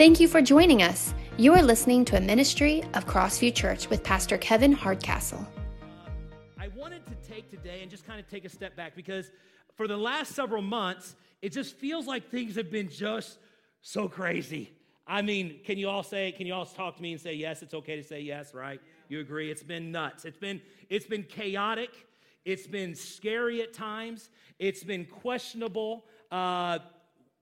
Thank you for joining us. You are listening to a ministry of Crossview Church with Pastor Kevin Hardcastle. I wanted to take today and just kind of take a step back because for the last several months, it just feels like things have been just so crazy. I mean, can you all say, can you all talk to me and say yes? It's okay to say yes, right? You agree? It's been nuts. It's been, it's been chaotic. It's been scary at times. It's been questionable. Uh,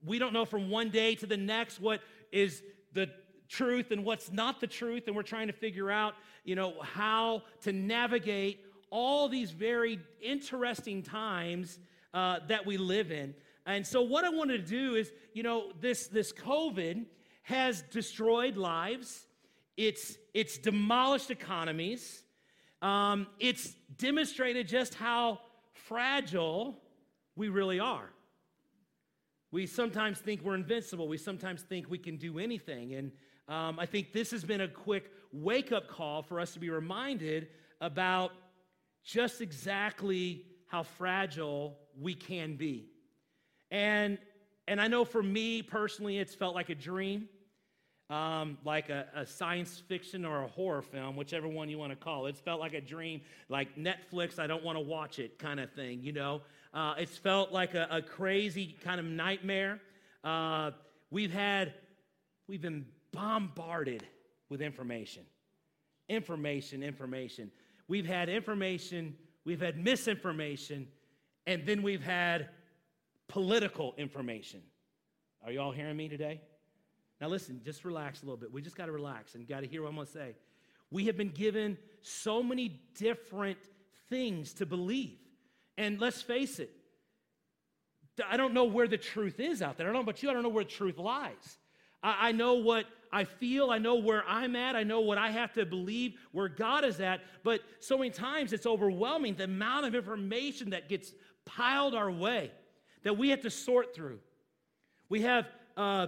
we don't know from one day to the next what is the truth and what's not the truth, and we're trying to figure out, you know, how to navigate all these very interesting times uh, that we live in. And so, what I wanted to do is, you know, this this COVID has destroyed lives. It's it's demolished economies. Um, it's demonstrated just how fragile we really are. We sometimes think we're invincible. We sometimes think we can do anything. And um, I think this has been a quick wake up call for us to be reminded about just exactly how fragile we can be. And, and I know for me personally, it's felt like a dream, um, like a, a, science fiction or a horror film, whichever one you want to call it. It's felt like a dream, like Netflix, I don't want to watch it kind of thing, you know? Uh, it's felt like a, a, crazy kind of nightmare. Uh, we've had, we've been bombarded with information. Information, information. We've had information, we've had misinformation, and then we've had political information. Are you all hearing me today? Now, listen, just relax a little bit. We just got to relax and got to hear what I'm going to say. We have been given so many different things to believe. And let's face it, I don't know where the truth is out there. I don't know about you, I don't know where the truth lies. I, I know what I feel, I know where I'm at, I know what I have to believe, where God is at, but so many times it's overwhelming the amount of information that gets piled our way that we have to sort through. We have uh,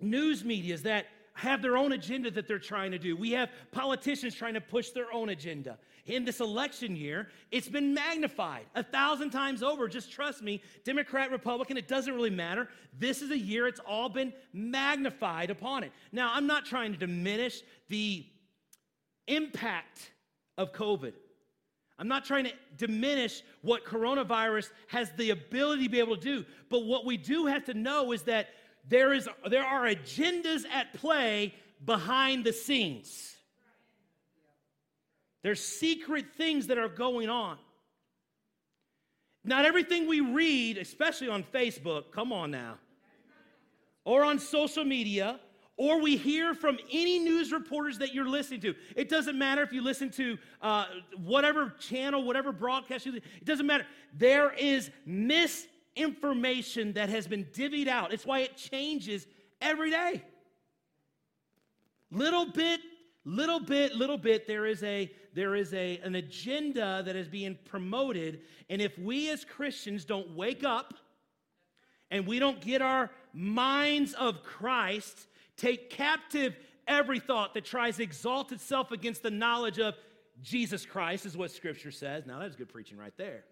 news medias that have their own agenda that they're trying to do. We have politicians trying to push their own agenda. In this election year, it's been magnified a thousand times over. Just trust me, Democrat, Republican, it doesn't really matter. This is a year it's all been magnified upon it. Now, I'm not trying to diminish the impact of COVID. I'm not trying to diminish what coronavirus has the ability to be able to do, but what we do have to know is that there, is, there are agendas at play behind the scenes. There's secret things that are going on. Not everything we read, especially on Facebook, come on now, or on social media, or we hear from any news reporters that you're listening to. It doesn't matter if you listen to uh, whatever channel, whatever broadcast, it doesn't matter. There is mis information that has been divvied out. It's why it changes every day. Little bit, little bit, little bit, there is a there is a, an agenda that is being promoted. And if we as Christians don't wake up and we don't get our minds of Christ, take captive every thought that tries to exalt itself against the knowledge of Jesus Christ, is what Scripture says. Now, that's good preaching right there.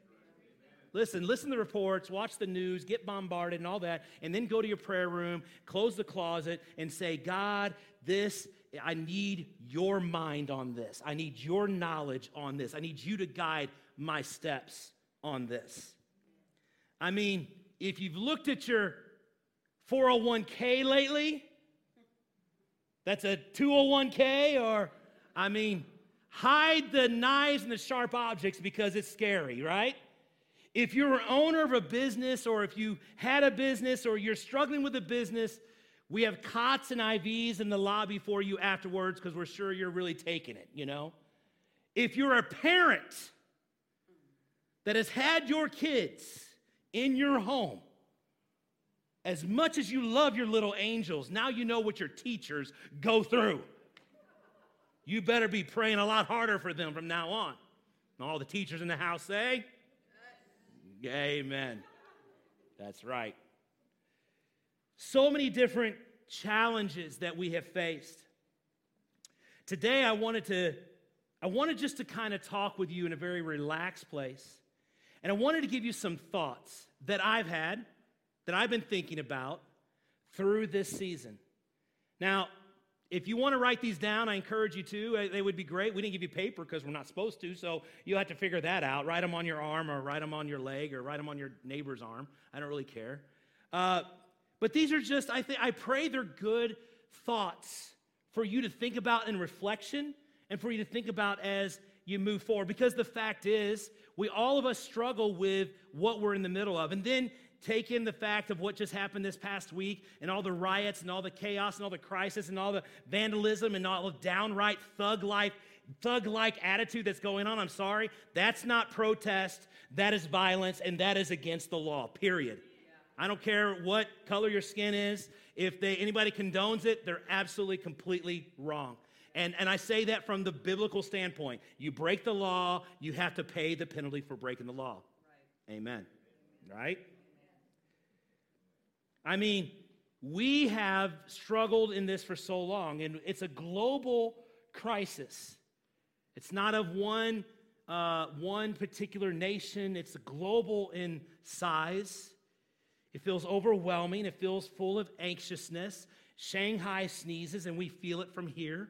Listen, listen to the reports, watch the news, get bombarded and all that, and then go to your prayer room, close the closet, and say, God, this, I need your mind on this. I need your knowledge on this. I need you to guide my steps on this. I mean, if you've looked at your 401k lately, that's a 201k, or, I mean, hide the knives and the sharp objects because it's scary, right? If you're an owner of a business or if you had a business or you're struggling with a business, we have cots and IVs in the lobby for you afterwards because we're sure you're really taking it, you know? If you're a parent that has had your kids in your home, as much as you love your little angels, now you know what your teachers go through. You better be praying a lot harder for them from now on. all the teachers in the house say. Amen. That's right. So many different challenges that we have faced. Today I wanted to I wanted just to kind of talk with you in a very relaxed place. And I wanted to give you some thoughts that I've had, that I've been thinking about through this season. Now, if you want to write these down, I encourage you to. Uh, they would be great. We didn't give you paper because we're not supposed to, so you'll have to figure that out. Write them on your arm, or write them on your leg, or write them on your neighbor's arm. I don't really care. Uh, but these are just, I think, I pray they're good thoughts for you to think about in reflection and for you to think about as you move forward. Because the fact is, we all of us struggle with what we're in the middle of. And then take in the fact of what just happened this past week and all the riots and all the chaos and all the crisis and all the vandalism and all the downright thug life thug like attitude that's going on i'm sorry that's not protest that is violence and that is against the law period I don't care what color your skin is. If they, anybody condones it, they're absolutely, completely wrong. And, and I say that from the biblical standpoint. You break the law, you have to pay the penalty for breaking the law. Right. Amen. Right? I mean, we have struggled in this for so long, and it's a global crisis. It's not of one, uh, one particular nation, it's global in size. It feels overwhelming. It feels full of anxiousness. Shanghai sneezes, and we feel it from here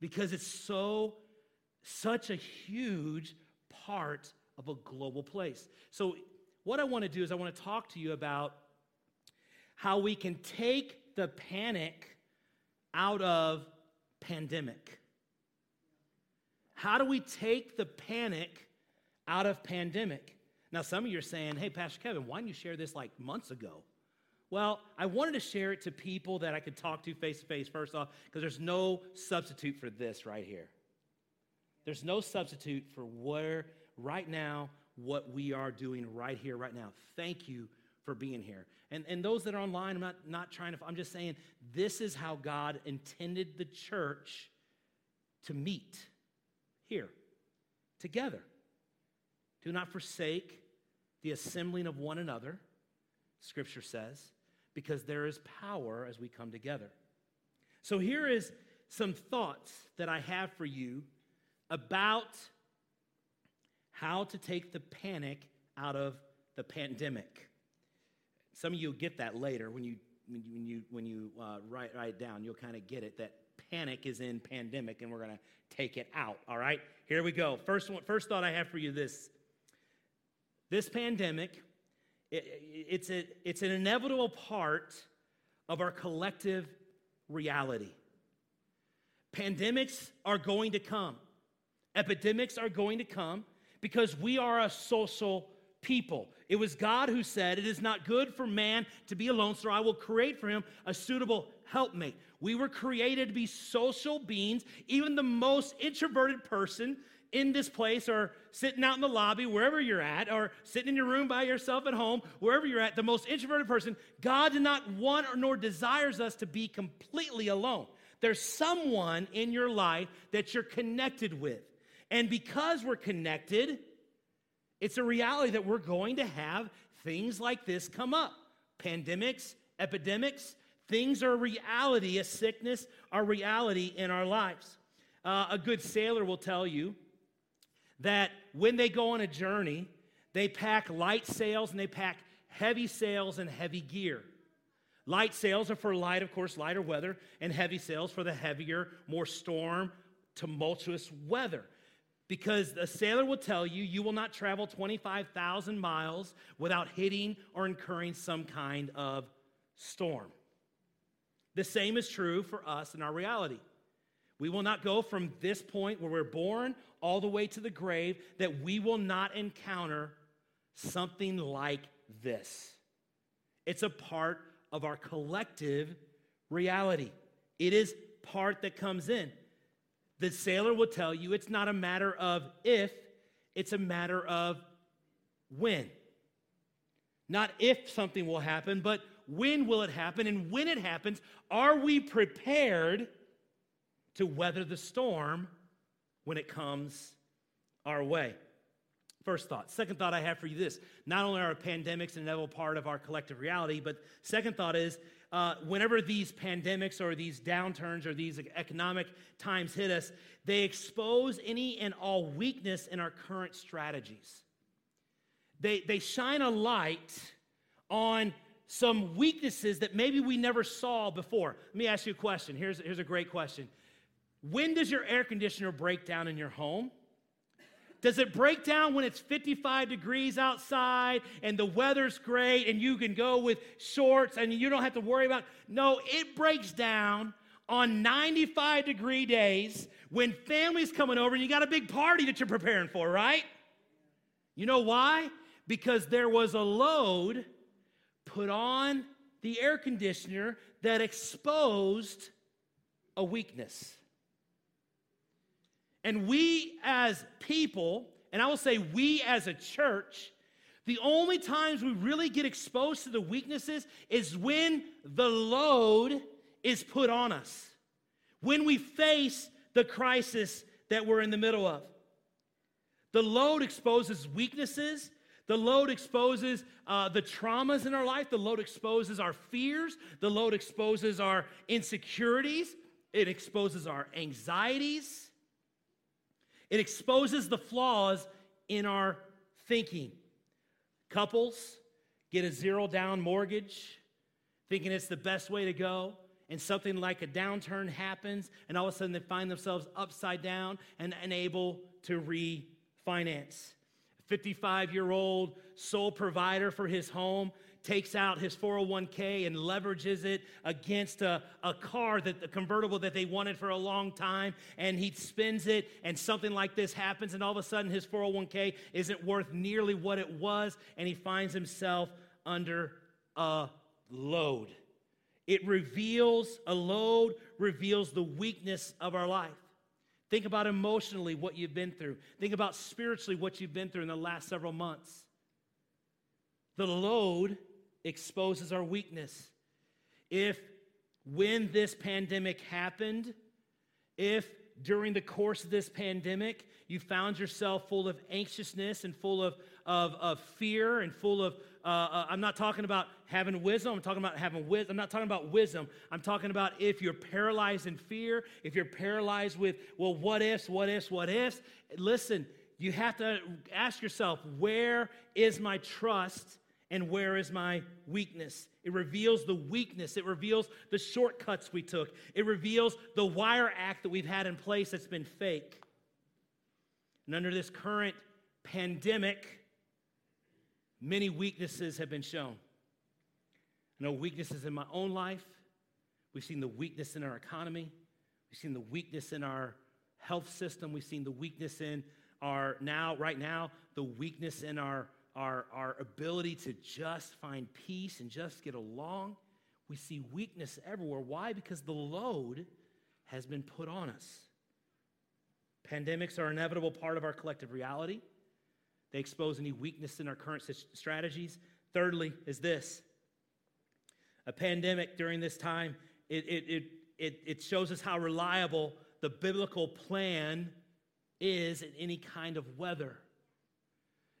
because it's so, such a huge part of a global place. So, what I want to do is I want to talk to you about how we can take the panic out of pandemic. How do we take the panic out of pandemic? Now, some of you are saying, hey, Pastor Kevin, why didn't you share this like months ago? Well, I wanted to share it to people that I could talk to face to face, first off, because there's no substitute for this right here. There's no substitute for where, right now, what we are doing right here, right now. Thank you for being here. And, and those that are online, I'm not, not trying to, I'm just saying this is how God intended the church to meet here together. Do not forsake the assembling of one another, Scripture says, because there is power as we come together. So here is some thoughts that I have for you about how to take the panic out of the pandemic. Some of you will get that later when you when you when you when uh, write write it down. You'll kind of get it that panic is in pandemic, and we're going to take it out. All right, here we go. First one, first thought I have for you this this pandemic, it, it's, a, it's an inevitable part of our collective reality. Pandemics are going to come, epidemics are going to come because we are a social people. It was God who said, It is not good for man to be alone, so I will create for him a suitable helpmate. We were created to be social beings. Even the most introverted person in this place or sitting out in the lobby, wherever you're at, or sitting in your room by yourself at home, wherever you're at, the most introverted person, God did not want nor desires us to be completely alone. There's someone in your life that you're connected with. And because we're connected, it's a reality that we're going to have things like this come up pandemics, epidemics. Things are a reality, a sickness are reality in our lives. Uh, a good sailor will tell you that when they go on a journey, they pack light sails and they pack heavy sails and heavy gear. Light sails are for light, of course, lighter weather, and heavy sails for the heavier, more storm, tumultuous weather. Because a sailor will tell you, you will not travel 25,000 miles without hitting or incurring some kind of storm. The same is true for us in our reality. We will not go from this point where we're born all the way to the grave that we will not encounter something like this. It's a part of our collective reality. It is part that comes in. The sailor will tell you it's not a matter of if, it's a matter of when. Not if something will happen, but when will it happen? And when it happens, are we prepared to weather the storm when it comes our way? First thought. Second thought I have for you this not only are pandemics an inevitable part of our collective reality, but second thought is uh, whenever these pandemics or these downturns or these economic times hit us, they expose any and all weakness in our current strategies. They, they shine a light on some weaknesses that maybe we never saw before. Let me ask you a question. Here's, here's a great question. When does your air conditioner break down in your home? Does it break down when it's 55 degrees outside and the weather's great and you can go with shorts and you don't have to worry about? No, it breaks down on 95 degree days when family's coming over and you got a big party that you're preparing for, right? You know why? Because there was a load put on the air conditioner that exposed a weakness. And we as people, and I will say we as a church, the only times we really get exposed to the weaknesses is when the load is put on us, when we face the crisis that we're in the middle of. The load exposes weaknesses. The load exposes uh, the traumas in our life. The load exposes our fears. The load exposes our insecurities. It exposes our anxieties. It exposes the flaws in our thinking. Couples get a zero down mortgage, thinking it's the best way to go, and something like a downturn happens, and all of a sudden they find themselves upside down and unable to refinance. 55 year old sole provider for his home takes out his 401k and leverages it against a, a car that the convertible that they wanted for a long time and he spends it and something like this happens and all of a sudden his 401k isn't worth nearly what it was and he finds himself under a load. It reveals a load reveals the weakness of our life. Think about emotionally what you've been through. Think about spiritually what you've been through in the last several months. The load exposes our weakness. If when this pandemic happened, if during the course of this pandemic you found yourself full of anxiousness and full of, of, of fear and full of, uh, uh, I'm not talking about having wisdom, I'm talking about having wisdom. I'm not talking about wisdom. I'm talking about if you're paralyzed in fear, if you're paralyzed with, well, what ifs, what ifs, what ifs. Listen, you have to ask yourself, where is my trust and where is my weakness? It reveals the weakness. It reveals the shortcuts we took. It reveals the wire act that we've had in place that's been fake. And under this current pandemic, many weaknesses have been shown. I know weaknesses in my own life. We've seen the weakness in our economy. We've seen the weakness in our health system. We've seen the weakness in our now, right now, the weakness in our our, our ability to just find peace and just get along. We see weakness everywhere. Why? Because the load has been put on us. Pandemics are an inevitable part of our collective reality. They expose any weakness in our current strategies. Thirdly, is this a pandemic during this time, it, it, it, it, it shows us how reliable the biblical plan is in any kind of weather.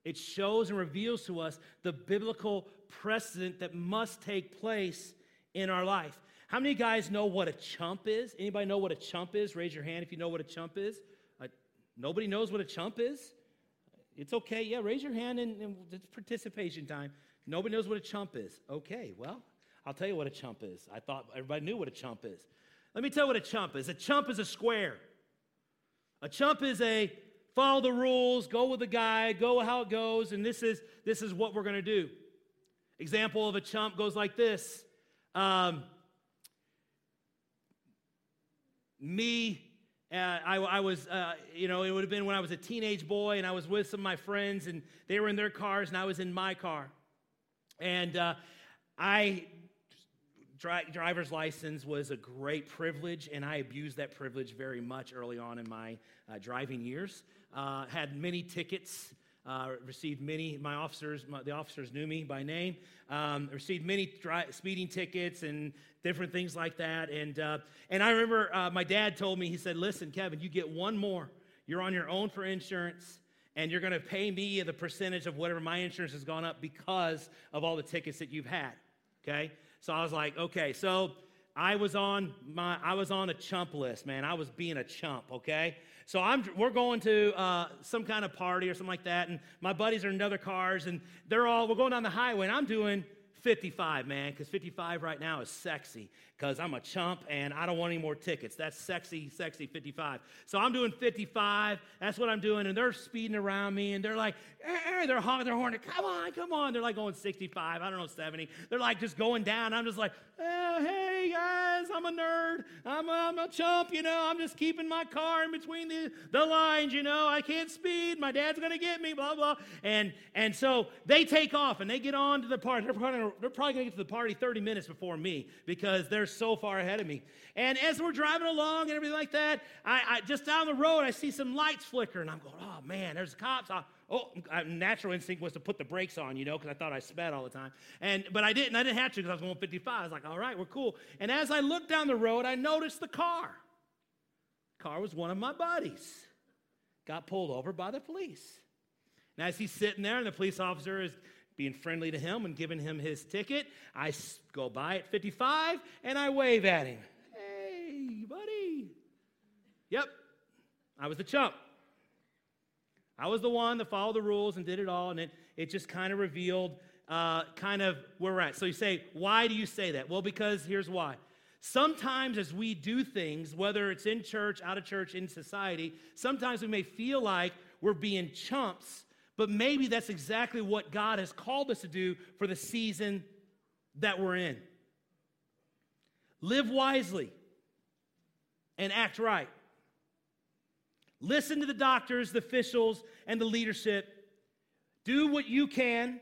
It shows and reveals to us the biblical precedent that must take place in our life. How many guys know what a chump is? Anybody know what a chump is? Raise your hand if you know what a chump is. Uh, nobody knows what a chump is? It's okay. Yeah, raise your hand and, and it's participation time. Nobody knows what a chump is. Okay, well, I'll tell you what a chump is. I thought everybody knew what a chump is. Let me tell you what a chump is. A chump is a square. A chump is a follow the rules, go with the guide, go how it goes, and this is, this is what we're going to do. Example of a chump goes like this um, Me, uh, I, I, was, uh, you know, it would have been when I was a teenage boy and I was with some of my friends and they were in their cars and I was in my car. And uh, I, dri- driver's license was a great privilege and I abused that privilege very much early on in my uh, driving years uh, had many tickets. Uh, received many, my officers, my, the officers knew me by name. Um, received many dry, speeding tickets and different things like that. And, uh, and I remember uh, my dad told me, he said, Listen, Kevin, you get one more. You're on your own for insurance, and you're going to pay me the percentage of whatever my insurance has gone up because of all the tickets that you've had. Okay? So I was like, Okay. So I was on my I was on a chump list, man. I was being a chump, okay? So I'm we're going to uh, some kind of party or something like that, and my buddies are in other cars, and they're all we're going down the highway, and I'm doing 55, man, because 55 right now is sexy because I'm a chump and I don't want any more tickets. That's sexy, sexy 55. So I'm doing 55. That's what I'm doing. And they're speeding around me and they're like, eh, eh, they're honking their horn. Come on, come on. They're like going 65, I don't know, 70. They're like just going down. I'm just like, oh, hey, guys, I'm a nerd. I'm a, I'm a chump, you know. I'm just keeping my car in between the, the lines, you know. I can't speed. My dad's going to get me, blah, blah. And, and so they take off and they get on to the party. They're probably, they're probably going to get to the party 30 minutes before me because they're so far ahead of me. And as we're driving along and everything like that, I, I just down the road, I see some lights flicker, and I'm going, oh man, there's cops. I, oh, uh, natural instinct was to put the brakes on, you know, because I thought I sped all the time. And but I didn't. I didn't have to because I was going 55. I was like, all right, we're cool. And as I looked down the road, I noticed the car. Car was one of my buddies. Got pulled over by the police. And as he's sitting there, and the police officer is being friendly to him and giving him his ticket. I go by at 55 and I wave at him. Hey, buddy. Yep, I was the chump. I was the one that followed the rules and did it all, and it, it just kind of revealed uh, kind of where we're at. So you say, why do you say that? Well, because here's why. Sometimes as we do things, whether it's in church, out of church, in society, sometimes we may feel like we're being chumps but maybe that's exactly what God has called us to do for the season that we're in. Live wisely and act right. Listen to the doctors, the officials, and the leadership. Do what you can.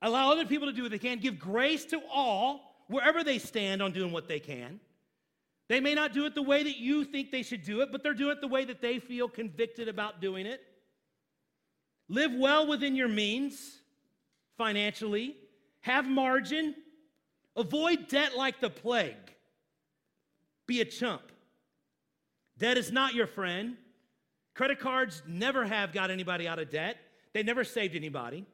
Allow other people to do what they can. Give grace to all wherever they stand on doing what they can. They may not do it the way that you think they should do it, but they're doing it the way that they feel convicted about doing it. Live well within your means financially, have margin, avoid debt like the plague. Be a chump. Debt is not your friend. Credit cards never have got anybody out of debt, they never saved anybody.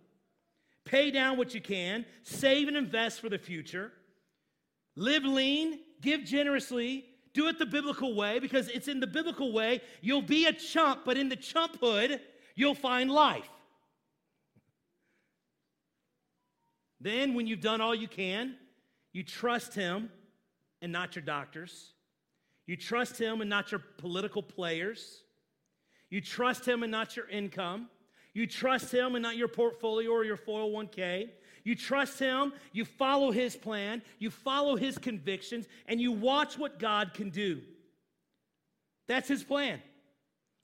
Pay down what you can, save and invest for the future. Live lean, give generously, do it the biblical way because it's in the biblical way. You'll be a chump, but in the chumphood, you'll find life. Then, when you've done all you can, you trust Him and not your doctors. You trust Him and not your political players. You trust Him and not your income. You trust Him and not your portfolio or your 401k. You trust Him, you follow His plan, you follow His convictions, and you watch what God can do. That's His plan.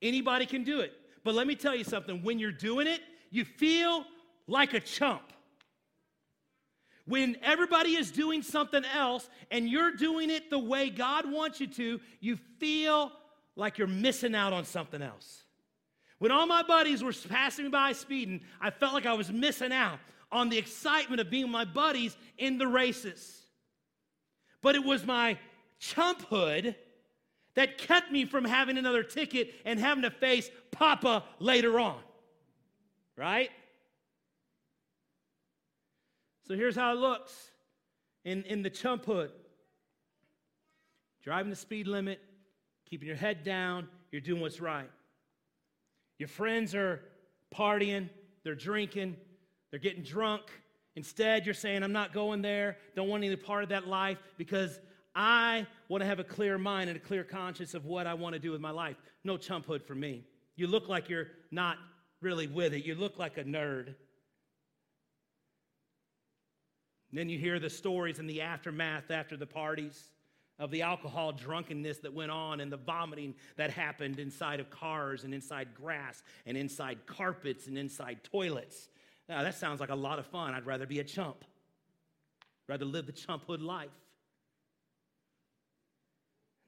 Anybody can do it. But let me tell you something when you're doing it, you feel like a chump. When everybody is doing something else and you're doing it the way God wants you to, you feel like you're missing out on something else. When all my buddies were passing me by speeding, I felt like I was missing out on the excitement of being with my buddies in the races. But it was my chumphood that kept me from having another ticket and having to face Papa later on. Right? So here's how it looks in, in the chump hood driving the speed limit, keeping your head down, you're doing what's right. Your friends are partying, they're drinking, they're getting drunk. Instead, you're saying, I'm not going there, don't want any part of that life because I want to have a clear mind and a clear conscience of what I want to do with my life. No chumphood for me. You look like you're not really with it. You look like a nerd. Then you hear the stories in the aftermath after the parties of the alcohol drunkenness that went on and the vomiting that happened inside of cars and inside grass and inside carpets and inside toilets. Now, that sounds like a lot of fun. I'd rather be a chump, rather live the chumphood life.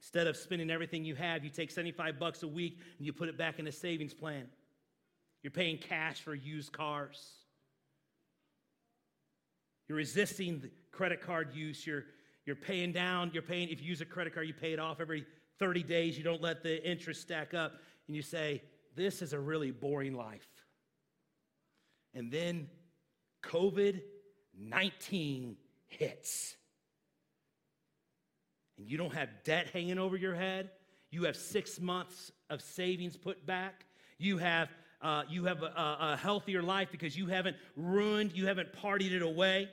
Instead of spending everything you have, you take 75 bucks a week and you put it back in a savings plan. You're paying cash for used cars. You're resisting the credit card use. You're, you're paying down. You're paying, if you use a credit card, you pay it off every 30 days. You don't let the interest stack up. And you say, This is a really boring life. And then COVID 19 hits. And you don't have debt hanging over your head. You have six months of savings put back. You have, uh, you have a, a healthier life because you haven't ruined, you haven't partied it away.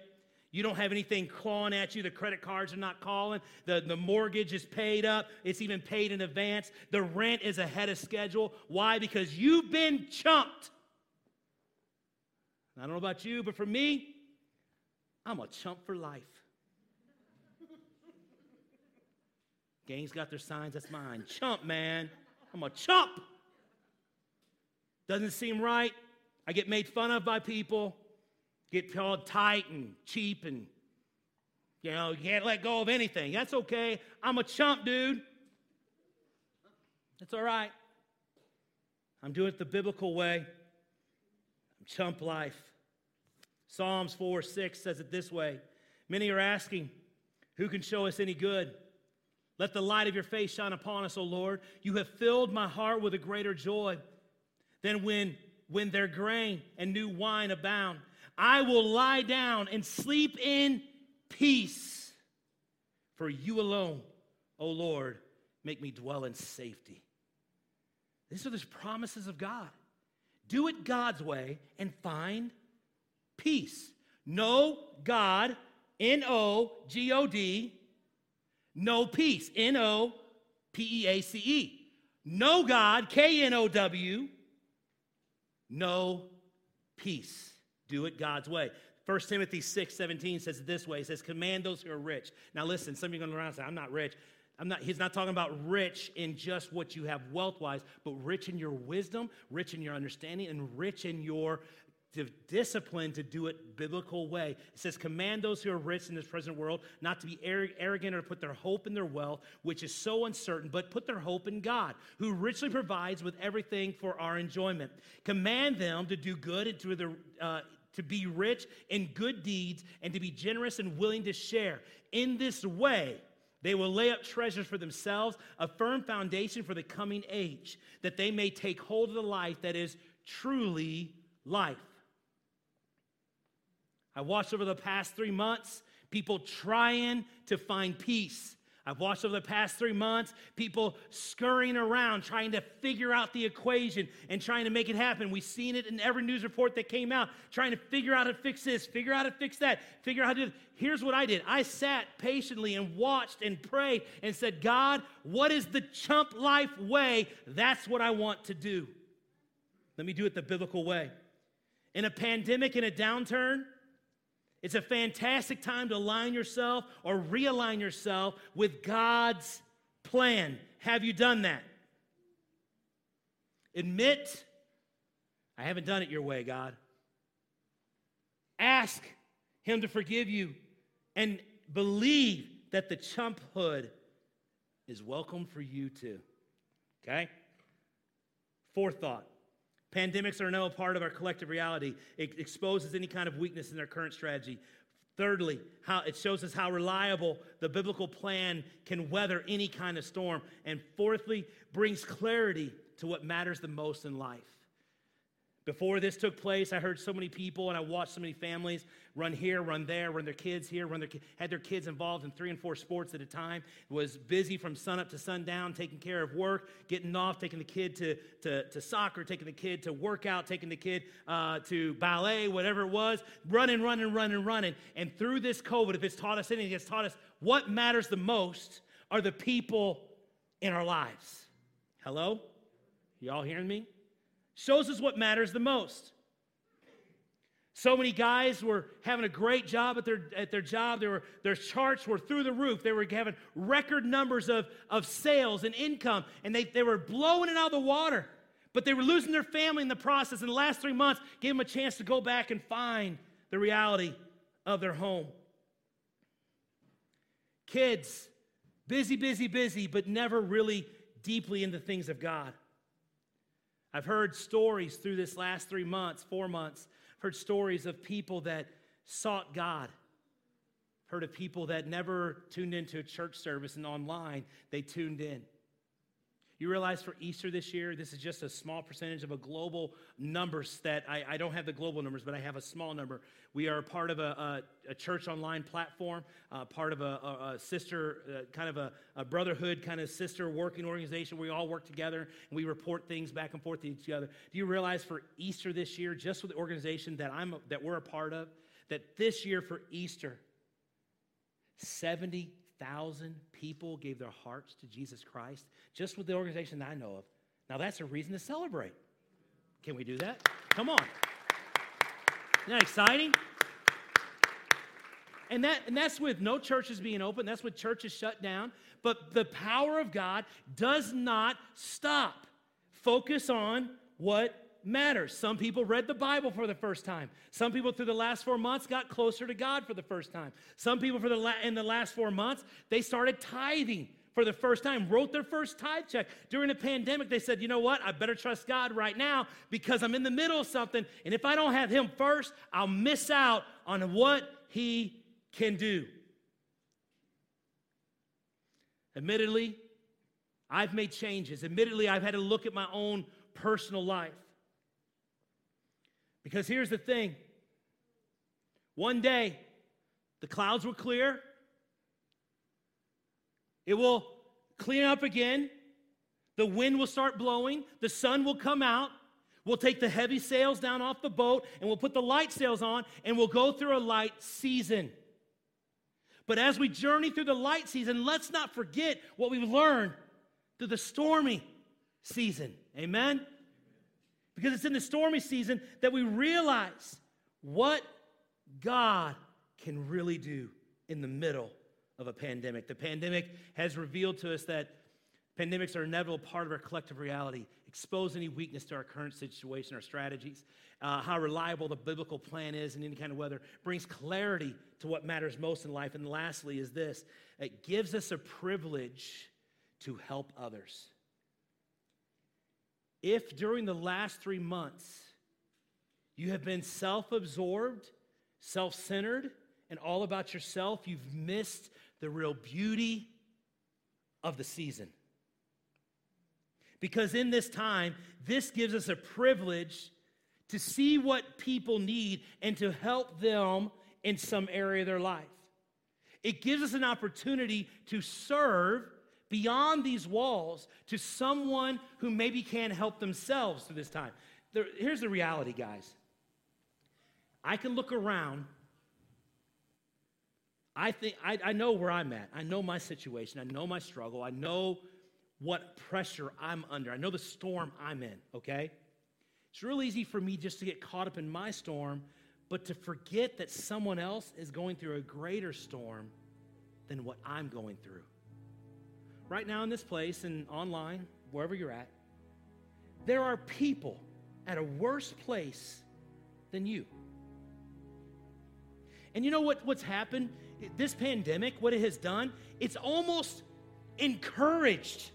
You don't have anything clawing at you. The credit cards are not calling. The, the mortgage is paid up. It's even paid in advance. The rent is ahead of schedule. Why? Because you've been chumped. I don't know about you, but for me, I'm a chump for life. Gang's got their signs, that's mine. Chump, man. I'm a chump. Doesn't seem right. I get made fun of by people, get called tight and cheap, and you know, you can't let go of anything. That's okay. I'm a chump, dude. That's all right. I'm doing it the biblical way. I'm chump life. Psalms 4 6 says it this way Many are asking, Who can show us any good? Let the light of your face shine upon us, O Lord. You have filled my heart with a greater joy than when, when their grain and new wine abound. I will lie down and sleep in peace. For you alone, O Lord, make me dwell in safety. These are the promises of God. Do it God's way and find peace. Know God, N O G O D, no peace. N O P E A C E. No God, K N O W, no peace. Do it God's way. 1 Timothy 6 17 says it this way. It says, Command those who are rich. Now, listen, some of you are going around and say, I'm not rich. I'm not, he's not talking about rich in just what you have wealth wise, but rich in your wisdom, rich in your understanding, and rich in your to discipline to do it biblical way. It says, command those who are rich in this present world not to be arrogant or put their hope in their wealth, which is so uncertain, but put their hope in God, who richly provides with everything for our enjoyment. Command them to do good and to uh, to be rich in good deeds and to be generous and willing to share. In this way, they will lay up treasures for themselves, a firm foundation for the coming age, that they may take hold of the life that is truly life. I watched over the past three months people trying to find peace. I've watched over the past three months people scurrying around trying to figure out the equation and trying to make it happen. We've seen it in every news report that came out, trying to figure out how to fix this, figure out how to fix that, figure out how to do Here's what I did I sat patiently and watched and prayed and said, God, what is the chump life way? That's what I want to do. Let me do it the biblical way. In a pandemic, in a downturn, it's a fantastic time to align yourself or realign yourself with God's plan. Have you done that? Admit, I haven't done it your way, God. Ask Him to forgive you and believe that the chumphood is welcome for you too. Okay? Fourth thought Pandemics are now a part of our collective reality. It exposes any kind of weakness in their current strategy. Thirdly, how it shows us how reliable the biblical plan can weather any kind of storm. And fourthly, brings clarity to what matters the most in life. Before this took place, I heard so many people and I watched so many families run here, run there, run their kids here, run their had their kids involved in three and four sports at a time. Was busy from sun up to sundown, taking care of work, getting off, taking the kid to, to, to soccer, taking the kid to workout, taking the kid uh, to ballet, whatever it was, running, running, running, running. And through this COVID, if it's taught us anything, it's taught us what matters the most are the people in our lives. Hello? Y'all hearing me? Shows us what matters the most. So many guys were having a great job at their, at their job. Were, their charts were through the roof. They were having record numbers of, of sales and income, and they, they were blowing it out of the water. But they were losing their family in the process. And the last three months gave them a chance to go back and find the reality of their home. Kids, busy, busy, busy, but never really deeply into things of God. I've heard stories through this last three months, four months, I've heard stories of people that sought God. I've Heard of people that never tuned into a church service and online, they tuned in. You realize for Easter this year, this is just a small percentage of a global numbers that I, I don't have the global numbers, but I have a small number. We are part of a, a, a church online platform, uh, part of a, a sister, uh, kind of a, brotherhood, kind of sister working organization. We all work together and we report things back and forth to each other. Do you realize for Easter this year, just with the organization that I'm that we're a part of, that this year for Easter, 70 thousand people gave their hearts to Jesus Christ just with the organization that I know of. Now that's a reason to celebrate. Can we do that? Come on. Isn't that exciting? And, that, and that's with no churches being open, that's with churches shut down. But the power of God does not stop. Focus on what matters. Some people read the Bible for the first time. Some people through the last four months got closer to God for the first time. Some people for the la- in the last four months, they started tithing for the first time, wrote their first tithe check. During the pandemic, they said, you know what? I better trust God right now because I'm in the middle of something. And if I don't have Him first, I'll miss out on what He can do. Admittedly, I've made changes. Admittedly, I've had to look at my own personal life. Because here's the thing one day, the clouds will clear, it will clean up again, the wind will start blowing, the sun will come out. We'll take the heavy sails down off the boat and we'll put the light sails on and we'll go through a light season. But as we journey through the light season, let's not forget what we've learned through the stormy season. Amen? Because it's in the stormy season that we realize what God can really do in the middle of a pandemic. The pandemic has revealed to us that pandemics are an inevitable part of our collective reality, expose any weakness to our current situation, our strategies, uh, how reliable the biblical plan is in any kind of weather, brings clarity to what matters most in life. And lastly, is this it gives us a privilege to help others. If during the last three months you have been self absorbed, self centered, and all about yourself, you've missed the real beauty of the season. Because in this time, this gives us a privilege to see what people need and to help them in some area of their life. It gives us an opportunity to serve beyond these walls to someone who maybe can't help themselves through this time. There, here's the reality, guys. I can look around. I think I, I know where I'm at. I know my situation. I know my struggle. I know what pressure I'm under. I know the storm I'm in, okay? It's real easy for me just to get caught up in my storm, but to forget that someone else is going through a greater storm than what I'm going through right now in this place and online, wherever you're at, there are people at a worse place than you. And you know what, what's happened? This pandemic, what it has done, it's almost encouraged.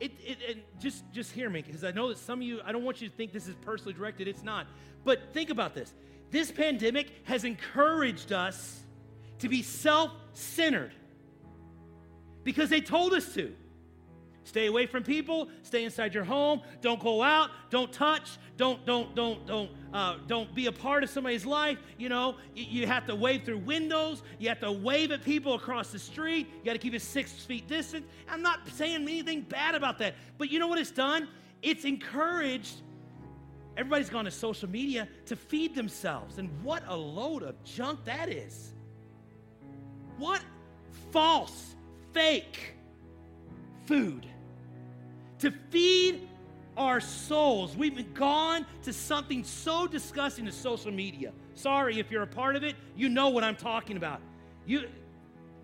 It, it, it, just, just hear me, because I know that some of you, I don't want you to think this is personally directed. It's not. But think about this. This pandemic has encouraged us to be self centered because they told us to. Stay away from people. Stay inside your home. Don't go out. Don't touch. Don't don't don't don't uh, don't be a part of somebody's life. You know, you, you have to wave through windows. You have to wave at people across the street. You got to keep a six feet distance. I'm not saying anything bad about that, but you know what it's done? It's encouraged. Everybody's gone to social media to feed themselves, and what a load of junk that is. What false fake food to feed our souls. We've gone to something so disgusting as social media. Sorry if you're a part of it, you know what I'm talking about. You,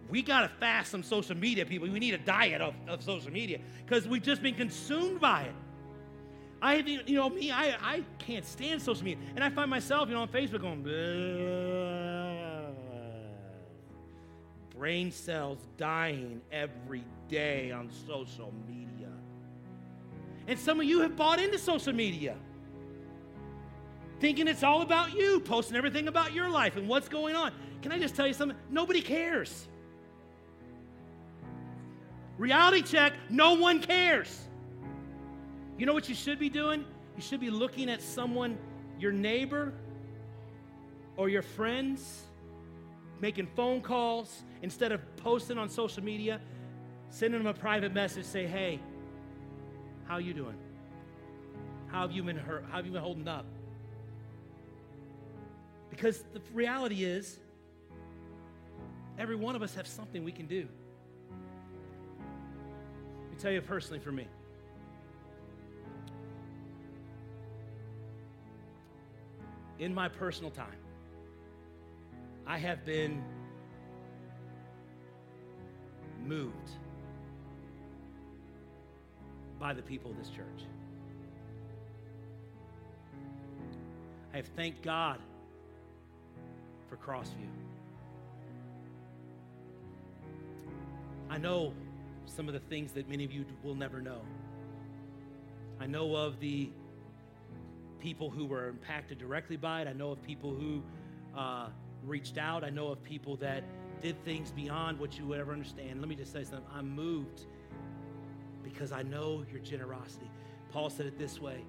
we got to fast some social media, people. We need a diet of, of social media because we've just been consumed by it. I, you know, me, I, I can't stand social media. And I find myself, you know, on Facebook going, brain cells dying every day on social media. And some of you have bought into social media, thinking it's all about you, posting everything about your life and what's going on. Can I just tell you something? Nobody cares. Reality check, no one cares. You know what you should be doing? You should be looking at someone, your neighbor or your friends, making phone calls instead of posting on social media, sending them a private message, say, hey, how you doing? How have you been hurt? How have you been holding up? Because the reality is, every one of us have something we can do. Let me tell you personally for me. In my personal time, I have been moved by the people of this church. I have thanked God for Crossview. I know some of the things that many of you will never know. I know of the people who were impacted directly by it. I know of people who uh, reached out. I know of people that did things beyond what you would ever understand. Let me just say something. I'm moved because I know your generosity. Paul said it this way.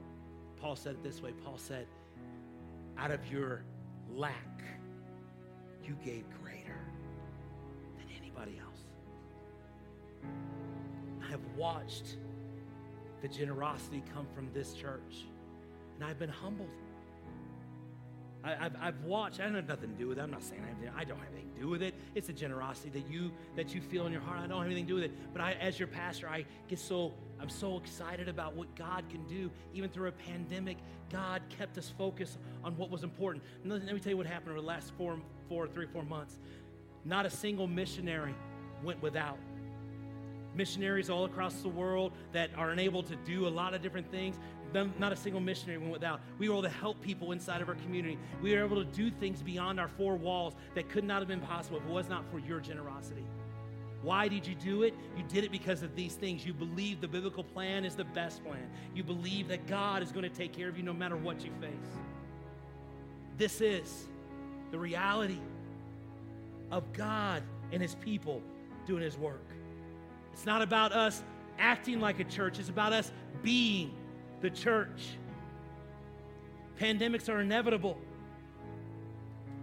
Paul said it this way. Paul said, out of your lack, you gave greater than anybody else. I have watched the generosity come from this church, and I've been humbled. I, have I've watched. I don't have nothing to do with it. I'm not saying I, have, I don't have anything to do with it. It's a generosity that you that you feel in your heart. I don't have anything to do with it. But I, as your pastor, I get so I'm so excited about what God can do. Even through a pandemic, God kept us focused on what was important. And let me tell you what happened over the last four, four, three, four months. Not a single missionary went without missionaries all across the world that are unable to do a lot of different things. Not a single missionary went without. We were able to help people inside of our community. We were able to do things beyond our four walls that could not have been possible if it was not for your generosity. Why did you do it? You did it because of these things. You believe the biblical plan is the best plan. You believe that God is going to take care of you no matter what you face. This is the reality of God and His people doing His work. It's not about us acting like a church, it's about us being the church. Pandemics are inevitable,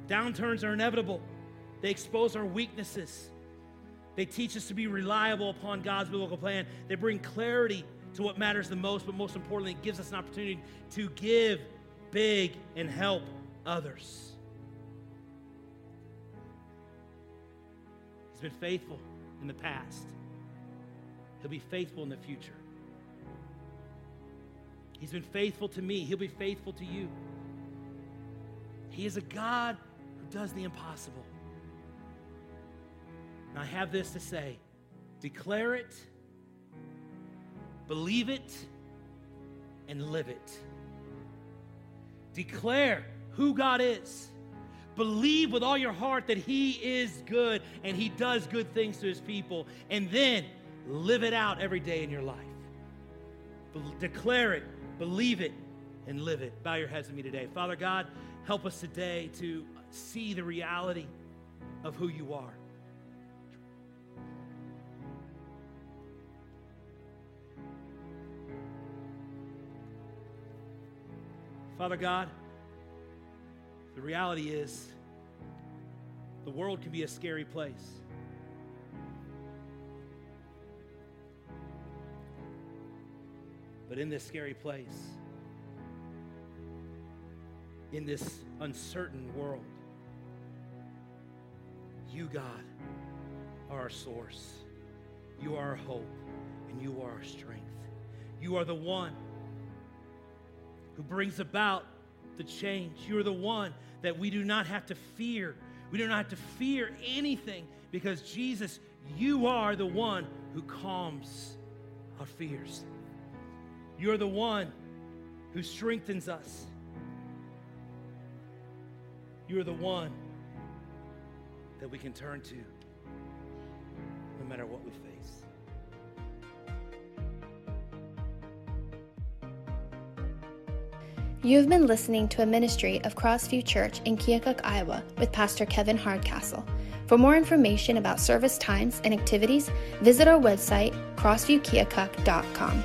downturns are inevitable. They expose our weaknesses. They teach us to be reliable upon God's biblical plan. They bring clarity to what matters the most, but most importantly, it gives us an opportunity to give big and help others. He's been faithful in the past. He'll be faithful in the future. He's been faithful to me. He'll be faithful to you. He is a God who does the impossible. And I have this to say declare it, believe it, and live it. Declare who God is. Believe with all your heart that He is good and He does good things to His people. And then Live it out every day in your life. Be- declare it, believe it, and live it. Bow your heads with me today. Father God, help us today to see the reality of who you are. Father God, the reality is the world can be a scary place. But in this scary place, in this uncertain world, you, God, are our source. You are our hope, and you are our strength. You are the one who brings about the change. You are the one that we do not have to fear. We do not have to fear anything because Jesus, you are the one who calms our fears. You're the one who strengthens us. You're the one that we can turn to no matter what we face. You have been listening to a ministry of Crossview Church in Keokuk, Iowa, with Pastor Kevin Hardcastle. For more information about service times and activities, visit our website, crossviewkeokuk.com.